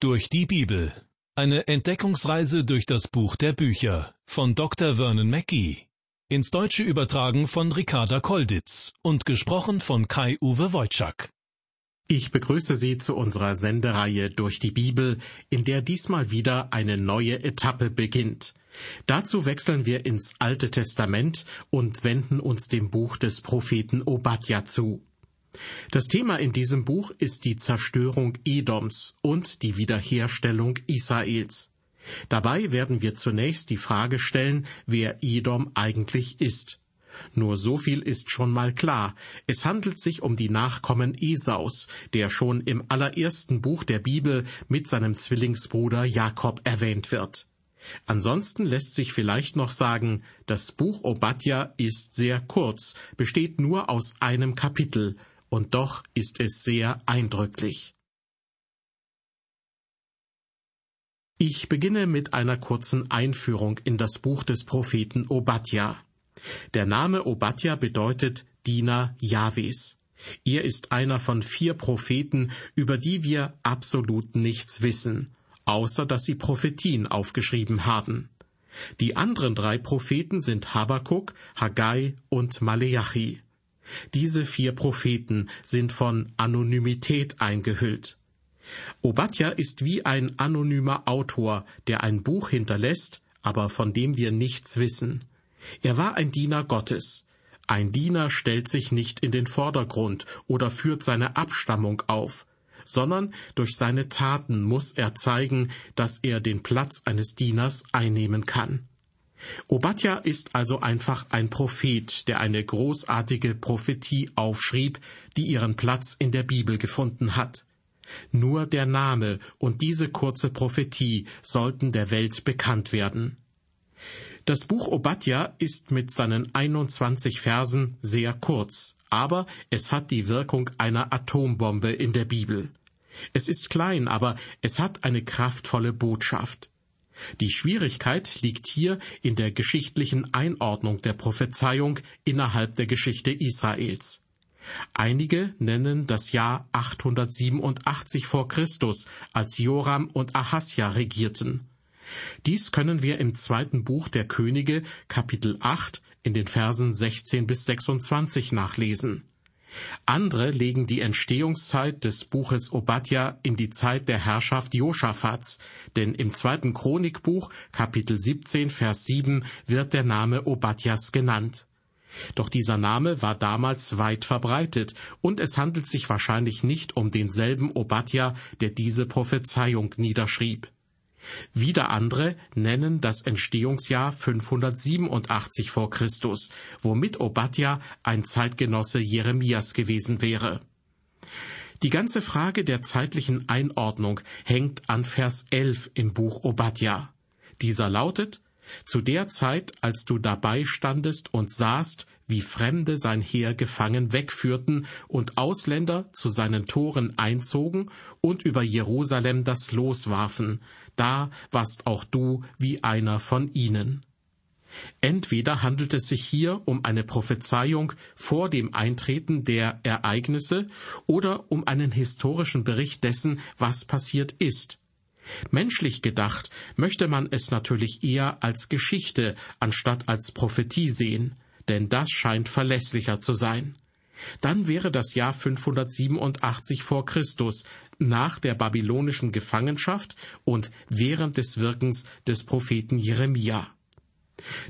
Durch die Bibel. Eine Entdeckungsreise durch das Buch der Bücher von Dr. Vernon Mackey. Ins Deutsche übertragen von Ricarda Kolditz und gesprochen von Kai-Uwe Wojczak. Ich begrüße Sie zu unserer Sendereihe durch die Bibel, in der diesmal wieder eine neue Etappe beginnt. Dazu wechseln wir ins Alte Testament und wenden uns dem Buch des Propheten Obadja zu. Das Thema in diesem Buch ist die Zerstörung Edoms und die Wiederherstellung Israels. Dabei werden wir zunächst die Frage stellen, wer Edom eigentlich ist. Nur so viel ist schon mal klar. Es handelt sich um die Nachkommen Esaus, der schon im allerersten Buch der Bibel mit seinem Zwillingsbruder Jakob erwähnt wird. Ansonsten lässt sich vielleicht noch sagen, das Buch Obadja ist sehr kurz, besteht nur aus einem Kapitel, und doch ist es sehr eindrücklich. Ich beginne mit einer kurzen Einführung in das Buch des Propheten Obadja. Der Name Obadja bedeutet Diener Jahwes. Er ist einer von vier Propheten, über die wir absolut nichts wissen, außer dass sie Prophetien aufgeschrieben haben. Die anderen drei Propheten sind Habakuk, Haggai und Maleachi. Diese vier Propheten sind von Anonymität eingehüllt. Obadja ist wie ein anonymer Autor, der ein Buch hinterlässt, aber von dem wir nichts wissen. Er war ein Diener Gottes. Ein Diener stellt sich nicht in den Vordergrund oder führt seine Abstammung auf, sondern durch seine Taten muss er zeigen, dass er den Platz eines Dieners einnehmen kann. Obadja ist also einfach ein Prophet, der eine großartige Prophetie aufschrieb, die ihren Platz in der Bibel gefunden hat. Nur der Name und diese kurze Prophetie sollten der Welt bekannt werden. Das Buch Obadja ist mit seinen 21 Versen sehr kurz, aber es hat die Wirkung einer Atombombe in der Bibel. Es ist klein, aber es hat eine kraftvolle Botschaft. Die Schwierigkeit liegt hier in der geschichtlichen Einordnung der Prophezeiung innerhalb der Geschichte Israels. Einige nennen das Jahr 887 vor Christus, als Joram und Ahasja regierten. Dies können wir im zweiten Buch der Könige, Kapitel 8, in den Versen 16 bis 26 nachlesen. Andere legen die Entstehungszeit des Buches Obadja in die Zeit der Herrschaft Joschafats, denn im zweiten Chronikbuch, Kapitel 17, Vers 7, wird der Name Obadjas genannt. Doch dieser Name war damals weit verbreitet, und es handelt sich wahrscheinlich nicht um denselben Obadja, der diese Prophezeiung niederschrieb. Wieder andere nennen das Entstehungsjahr 587 vor Christus, womit Obadja ein Zeitgenosse Jeremias gewesen wäre. Die ganze Frage der zeitlichen Einordnung hängt an Vers 11 im Buch Obadja. Dieser lautet, zu der Zeit, als du dabei standest und sahst, wie Fremde sein Heer gefangen wegführten und Ausländer zu seinen Toren einzogen und über Jerusalem das Los warfen, da warst auch du wie einer von ihnen. Entweder handelt es sich hier um eine Prophezeiung vor dem Eintreten der Ereignisse oder um einen historischen Bericht dessen, was passiert ist. Menschlich gedacht möchte man es natürlich eher als Geschichte anstatt als Prophetie sehen, denn das scheint verlässlicher zu sein. Dann wäre das Jahr 587 vor Christus nach der babylonischen Gefangenschaft und während des Wirkens des Propheten Jeremia.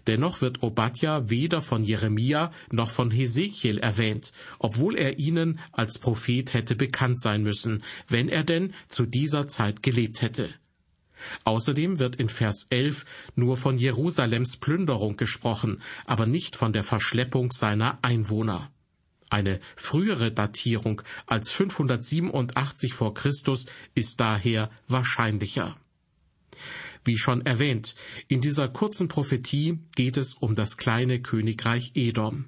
Dennoch wird Obadja weder von Jeremia noch von Hesekiel erwähnt, obwohl er ihnen als Prophet hätte bekannt sein müssen, wenn er denn zu dieser Zeit gelebt hätte. Außerdem wird in Vers 11 nur von Jerusalems Plünderung gesprochen, aber nicht von der Verschleppung seiner Einwohner. Eine frühere Datierung als 587 vor Christus ist daher wahrscheinlicher. Wie schon erwähnt, in dieser kurzen Prophetie geht es um das kleine Königreich Edom.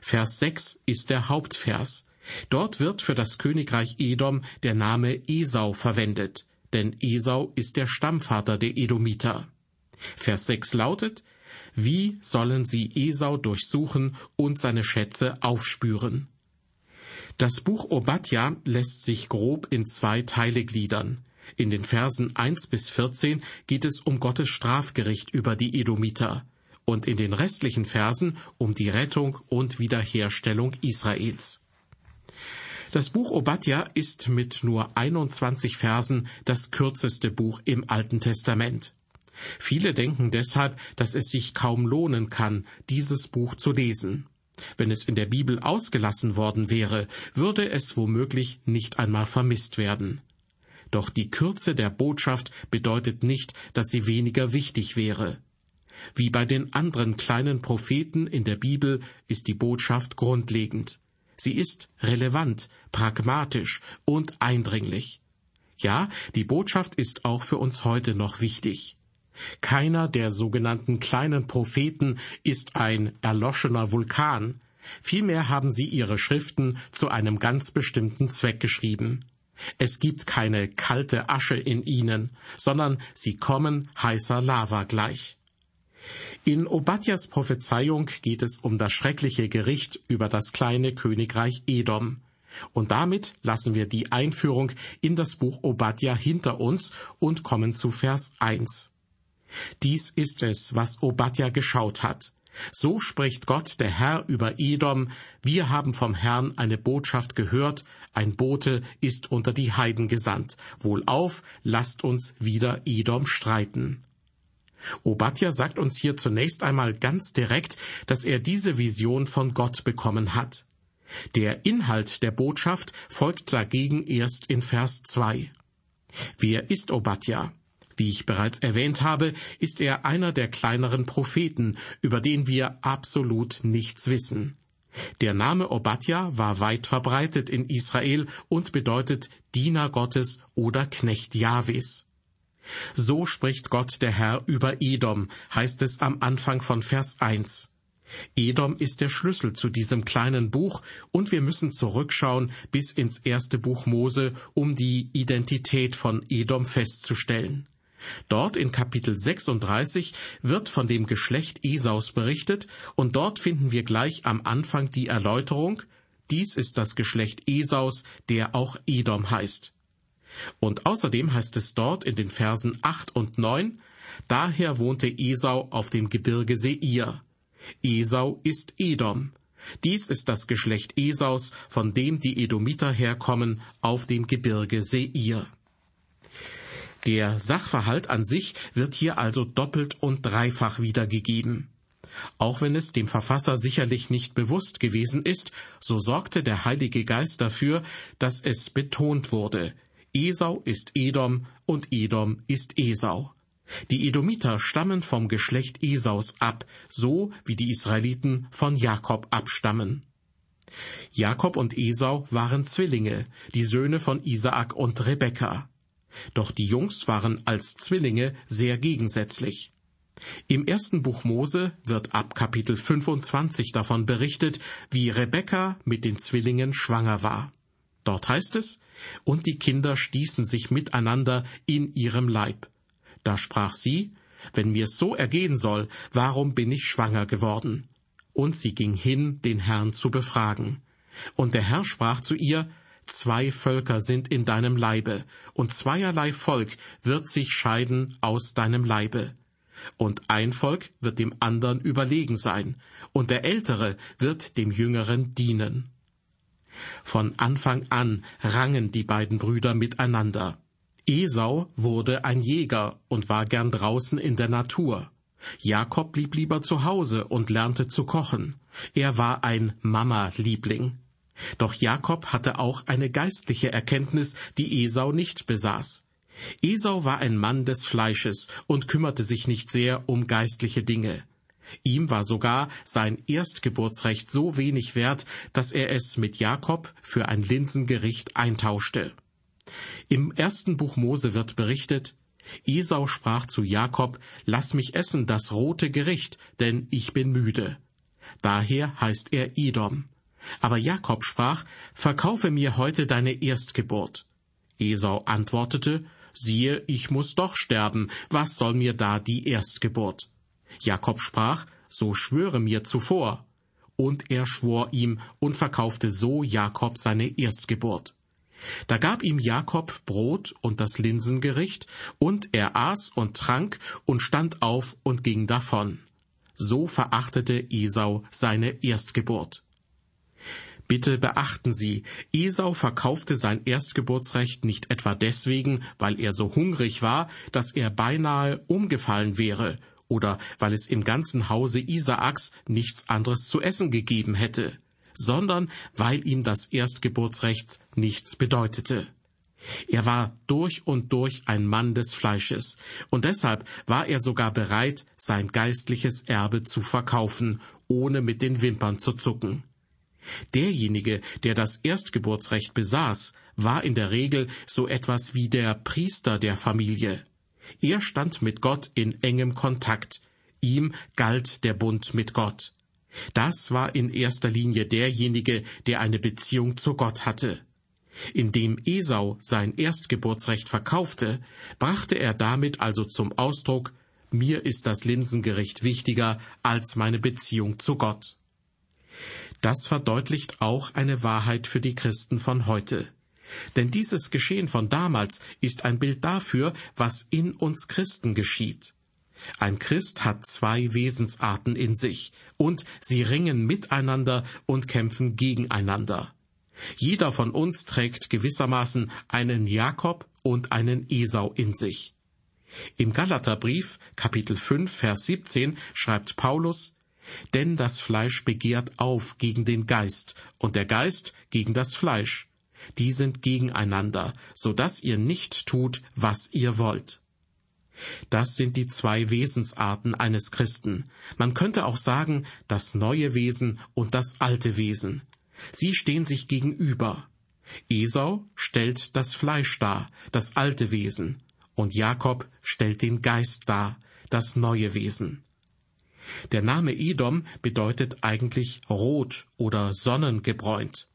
Vers 6 ist der Hauptvers. Dort wird für das Königreich Edom der Name Esau verwendet, denn Esau ist der Stammvater der Edomiter. Vers 6 lautet, wie sollen sie Esau durchsuchen und seine Schätze aufspüren? Das Buch Obadja lässt sich grob in zwei Teile gliedern. In den Versen 1 bis 14 geht es um Gottes Strafgericht über die Edomiter und in den restlichen Versen um die Rettung und Wiederherstellung Israels. Das Buch Obadja ist mit nur 21 Versen das kürzeste Buch im Alten Testament. Viele denken deshalb, dass es sich kaum lohnen kann, dieses Buch zu lesen. Wenn es in der Bibel ausgelassen worden wäre, würde es womöglich nicht einmal vermisst werden. Doch die Kürze der Botschaft bedeutet nicht, dass sie weniger wichtig wäre. Wie bei den anderen kleinen Propheten in der Bibel ist die Botschaft grundlegend. Sie ist relevant, pragmatisch und eindringlich. Ja, die Botschaft ist auch für uns heute noch wichtig. Keiner der sogenannten kleinen Propheten ist ein erloschener Vulkan, vielmehr haben sie ihre Schriften zu einem ganz bestimmten Zweck geschrieben. Es gibt keine kalte Asche in ihnen, sondern sie kommen heißer Lava gleich. In Obadjas Prophezeiung geht es um das schreckliche Gericht über das kleine Königreich Edom. Und damit lassen wir die Einführung in das Buch Obadja hinter uns und kommen zu Vers 1. Dies ist es, was Obadja geschaut hat. So spricht Gott, der Herr, über Edom. Wir haben vom Herrn eine Botschaft gehört. Ein Bote ist unter die Heiden gesandt. Wohlauf, lasst uns wieder Edom streiten. Obadja sagt uns hier zunächst einmal ganz direkt, dass er diese Vision von Gott bekommen hat. Der Inhalt der Botschaft folgt dagegen erst in Vers 2. Wer ist Obadja? Wie ich bereits erwähnt habe, ist er einer der kleineren Propheten, über den wir absolut nichts wissen. Der Name Obadja war weit verbreitet in Israel und bedeutet Diener Gottes oder Knecht Jahwes. So spricht Gott der Herr über Edom, heißt es am Anfang von Vers 1. Edom ist der Schlüssel zu diesem kleinen Buch, und wir müssen zurückschauen bis ins erste Buch Mose, um die Identität von Edom festzustellen. Dort in Kapitel 36 wird von dem Geschlecht Esaus berichtet, und dort finden wir gleich am Anfang die Erläuterung, dies ist das Geschlecht Esaus, der auch Edom heißt. Und außerdem heißt es dort in den Versen 8 und 9, daher wohnte Esau auf dem Gebirge Seir. Esau ist Edom. Dies ist das Geschlecht Esaus, von dem die Edomiter herkommen, auf dem Gebirge Seir. Der Sachverhalt an sich wird hier also doppelt und dreifach wiedergegeben. Auch wenn es dem Verfasser sicherlich nicht bewusst gewesen ist, so sorgte der Heilige Geist dafür, dass es betont wurde, Esau ist Edom und Edom ist Esau. Die Edomiter stammen vom Geschlecht Esaus ab, so wie die Israeliten von Jakob abstammen. Jakob und Esau waren Zwillinge, die Söhne von Isaak und Rebekka. Doch die Jungs waren als Zwillinge sehr gegensätzlich. Im ersten Buch Mose wird ab Kapitel 25 davon berichtet, wie Rebekka mit den Zwillingen schwanger war. Dort heißt es, und die Kinder stießen sich miteinander in ihrem Leib. Da sprach sie, wenn mir's so ergehen soll, warum bin ich schwanger geworden? Und sie ging hin, den Herrn zu befragen. Und der Herr sprach zu ihr, Zwei Völker sind in deinem Leibe, und zweierlei Volk wird sich scheiden aus deinem Leibe. Und ein Volk wird dem andern überlegen sein, und der Ältere wird dem Jüngeren dienen. Von Anfang an rangen die beiden Brüder miteinander. Esau wurde ein Jäger und war gern draußen in der Natur. Jakob blieb lieber zu Hause und lernte zu kochen. Er war ein Mama-Liebling. Doch Jakob hatte auch eine geistliche Erkenntnis, die Esau nicht besaß. Esau war ein Mann des Fleisches und kümmerte sich nicht sehr um geistliche Dinge. Ihm war sogar sein Erstgeburtsrecht so wenig wert, dass er es mit Jakob für ein Linsengericht eintauschte. Im ersten Buch Mose wird berichtet, Esau sprach zu Jakob, Lass mich essen das rote Gericht, denn ich bin müde. Daher heißt er Edom. Aber Jakob sprach, Verkaufe mir heute deine Erstgeburt. Esau antwortete, Siehe, ich muss doch sterben, was soll mir da die Erstgeburt? Jakob sprach, so schwöre mir zuvor. Und er schwor ihm und verkaufte so Jakob seine Erstgeburt. Da gab ihm Jakob Brot und das Linsengericht, und er aß und trank und stand auf und ging davon. So verachtete Esau seine Erstgeburt. Bitte beachten Sie, Esau verkaufte sein Erstgeburtsrecht nicht etwa deswegen, weil er so hungrig war, dass er beinahe umgefallen wäre, oder weil es im ganzen Hause Isaaks nichts anderes zu essen gegeben hätte, sondern weil ihm das Erstgeburtsrecht nichts bedeutete. Er war durch und durch ein Mann des Fleisches, und deshalb war er sogar bereit, sein geistliches Erbe zu verkaufen, ohne mit den Wimpern zu zucken. Derjenige, der das Erstgeburtsrecht besaß, war in der Regel so etwas wie der Priester der Familie. Er stand mit Gott in engem Kontakt. Ihm galt der Bund mit Gott. Das war in erster Linie derjenige, der eine Beziehung zu Gott hatte. Indem Esau sein Erstgeburtsrecht verkaufte, brachte er damit also zum Ausdruck, mir ist das Linsengericht wichtiger als meine Beziehung zu Gott. Das verdeutlicht auch eine Wahrheit für die Christen von heute. Denn dieses Geschehen von damals ist ein Bild dafür, was in uns Christen geschieht. Ein Christ hat zwei Wesensarten in sich, und sie ringen miteinander und kämpfen gegeneinander. Jeder von uns trägt gewissermaßen einen Jakob und einen Esau in sich. Im Galaterbrief, Kapitel 5, Vers 17, schreibt Paulus, denn das Fleisch begehrt auf gegen den Geist und der Geist gegen das Fleisch. Die sind gegeneinander, so dass ihr nicht tut, was ihr wollt. Das sind die zwei Wesensarten eines Christen. Man könnte auch sagen, das neue Wesen und das alte Wesen. Sie stehen sich gegenüber. Esau stellt das Fleisch dar, das alte Wesen, und Jakob stellt den Geist dar, das neue Wesen. Der Name Edom bedeutet eigentlich rot oder sonnengebräunt.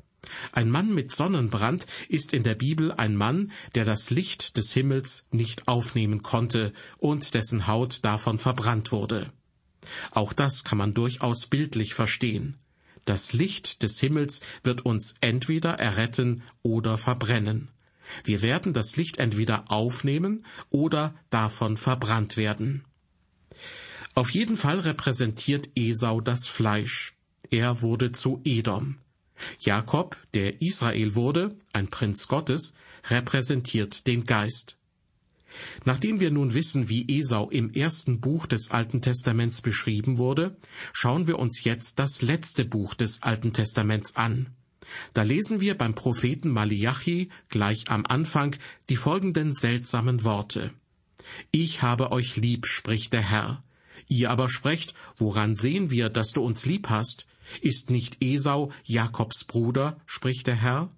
Ein Mann mit Sonnenbrand ist in der Bibel ein Mann, der das Licht des Himmels nicht aufnehmen konnte und dessen Haut davon verbrannt wurde. Auch das kann man durchaus bildlich verstehen. Das Licht des Himmels wird uns entweder erretten oder verbrennen. Wir werden das Licht entweder aufnehmen oder davon verbrannt werden. Auf jeden Fall repräsentiert Esau das Fleisch. Er wurde zu Edom. Jakob, der Israel wurde, ein Prinz Gottes, repräsentiert den Geist. Nachdem wir nun wissen, wie Esau im ersten Buch des Alten Testaments beschrieben wurde, schauen wir uns jetzt das letzte Buch des Alten Testaments an. Da lesen wir beim Propheten Malachi gleich am Anfang die folgenden seltsamen Worte. Ich habe euch lieb, spricht der Herr. Ihr aber sprecht, woran sehen wir, dass du uns lieb hast? Ist nicht Esau Jakobs Bruder, spricht der Herr?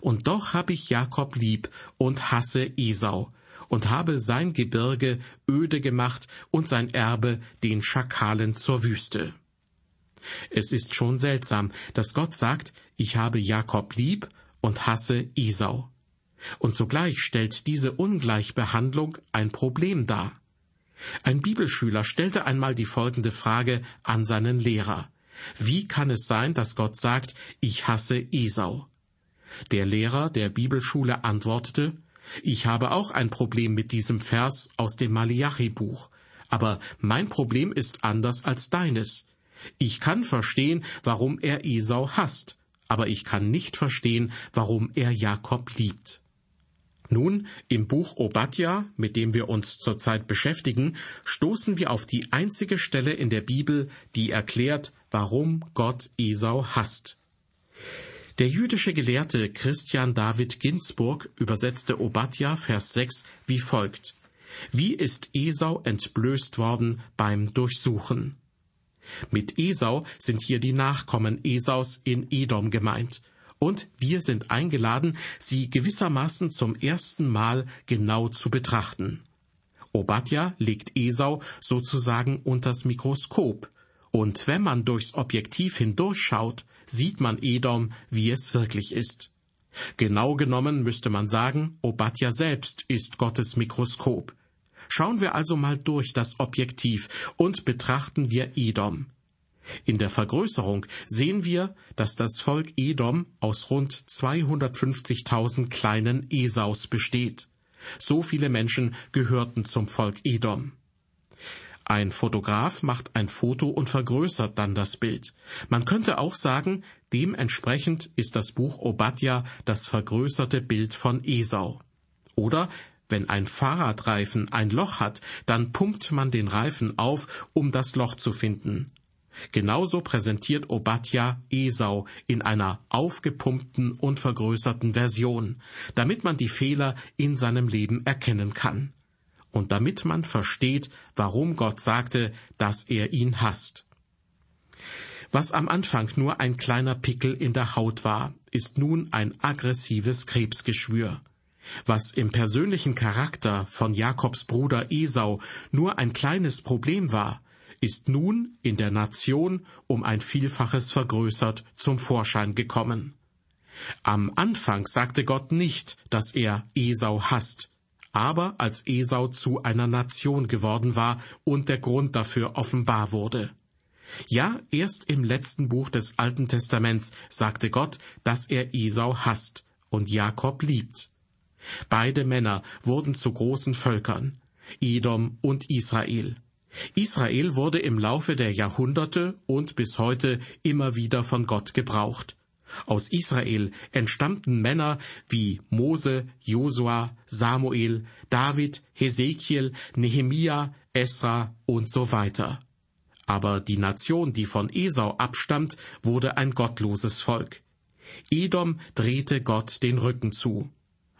Und doch hab ich Jakob lieb und hasse Esau und habe sein Gebirge öde gemacht und sein Erbe den Schakalen zur Wüste. Es ist schon seltsam, dass Gott sagt, ich habe Jakob lieb und hasse Esau. Und zugleich stellt diese Ungleichbehandlung ein Problem dar. Ein Bibelschüler stellte einmal die folgende Frage an seinen Lehrer. Wie kann es sein, dass Gott sagt, ich hasse Esau? Der Lehrer der Bibelschule antwortete, ich habe auch ein Problem mit diesem Vers aus dem Malachi-Buch, aber mein Problem ist anders als deines. Ich kann verstehen, warum er Esau hasst, aber ich kann nicht verstehen, warum er Jakob liebt. Nun, im Buch Obadja, mit dem wir uns zurzeit beschäftigen, stoßen wir auf die einzige Stelle in der Bibel, die erklärt, warum Gott Esau hasst. Der jüdische Gelehrte Christian David Ginsburg übersetzte Obadja Vers 6 wie folgt. Wie ist Esau entblößt worden beim Durchsuchen? Mit Esau sind hier die Nachkommen Esaus in Edom gemeint und wir sind eingeladen, sie gewissermaßen zum ersten Mal genau zu betrachten. Obadja legt Esau sozusagen unters Mikroskop, und wenn man durchs Objektiv hindurchschaut, sieht man Edom, wie es wirklich ist. Genau genommen müsste man sagen, Obadja selbst ist Gottes Mikroskop. Schauen wir also mal durch das Objektiv und betrachten wir Edom. In der Vergrößerung sehen wir, dass das Volk Edom aus rund 250.000 kleinen Esaus besteht. So viele Menschen gehörten zum Volk Edom. Ein Fotograf macht ein Foto und vergrößert dann das Bild. Man könnte auch sagen, dementsprechend ist das Buch Obadja das vergrößerte Bild von Esau. Oder wenn ein Fahrradreifen ein Loch hat, dann pumpt man den Reifen auf, um das Loch zu finden. Genauso präsentiert Obadja Esau in einer aufgepumpten und vergrößerten Version, damit man die Fehler in seinem Leben erkennen kann. Und damit man versteht, warum Gott sagte, dass er ihn hasst. Was am Anfang nur ein kleiner Pickel in der Haut war, ist nun ein aggressives Krebsgeschwür. Was im persönlichen Charakter von Jakobs Bruder Esau nur ein kleines Problem war, ist nun in der Nation um ein Vielfaches vergrößert zum Vorschein gekommen. Am Anfang sagte Gott nicht, dass er Esau hasst, aber als Esau zu einer Nation geworden war und der Grund dafür offenbar wurde. Ja, erst im letzten Buch des Alten Testaments sagte Gott, dass er Esau hasst und Jakob liebt. Beide Männer wurden zu großen Völkern, Edom und Israel. Israel wurde im Laufe der Jahrhunderte und bis heute immer wieder von Gott gebraucht. Aus Israel entstammten Männer wie Mose, Josua, Samuel, David, Hesekiel, Nehemia, Esra und so weiter. Aber die Nation, die von Esau abstammt, wurde ein gottloses Volk. Edom drehte Gott den Rücken zu.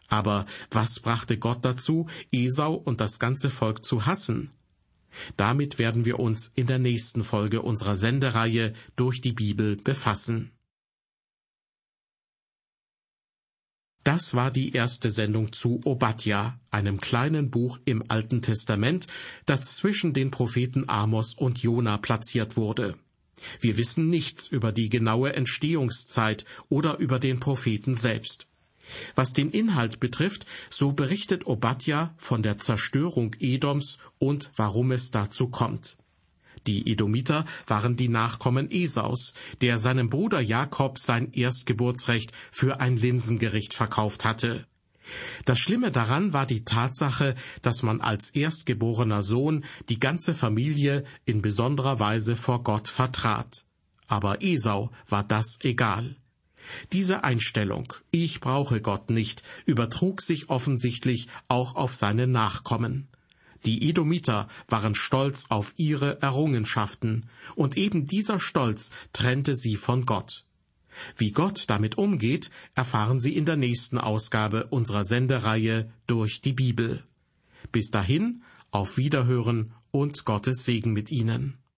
Aber was brachte Gott dazu, Esau und das ganze Volk zu hassen? Damit werden wir uns in der nächsten Folge unserer Sendereihe durch die Bibel befassen. Das war die erste Sendung zu Obadja, einem kleinen Buch im Alten Testament, das zwischen den Propheten Amos und Jona platziert wurde. Wir wissen nichts über die genaue Entstehungszeit oder über den Propheten selbst. Was den Inhalt betrifft, so berichtet Obadja von der Zerstörung Edoms und warum es dazu kommt. Die Edomiter waren die Nachkommen Esaus, der seinem Bruder Jakob sein Erstgeburtsrecht für ein Linsengericht verkauft hatte. Das Schlimme daran war die Tatsache, dass man als erstgeborener Sohn die ganze Familie in besonderer Weise vor Gott vertrat. Aber Esau war das egal. Diese Einstellung, ich brauche Gott nicht, übertrug sich offensichtlich auch auf seine Nachkommen. Die Edomiter waren stolz auf ihre Errungenschaften, und eben dieser Stolz trennte sie von Gott. Wie Gott damit umgeht, erfahren Sie in der nächsten Ausgabe unserer Sendereihe durch die Bibel. Bis dahin, auf Wiederhören und Gottes Segen mit Ihnen.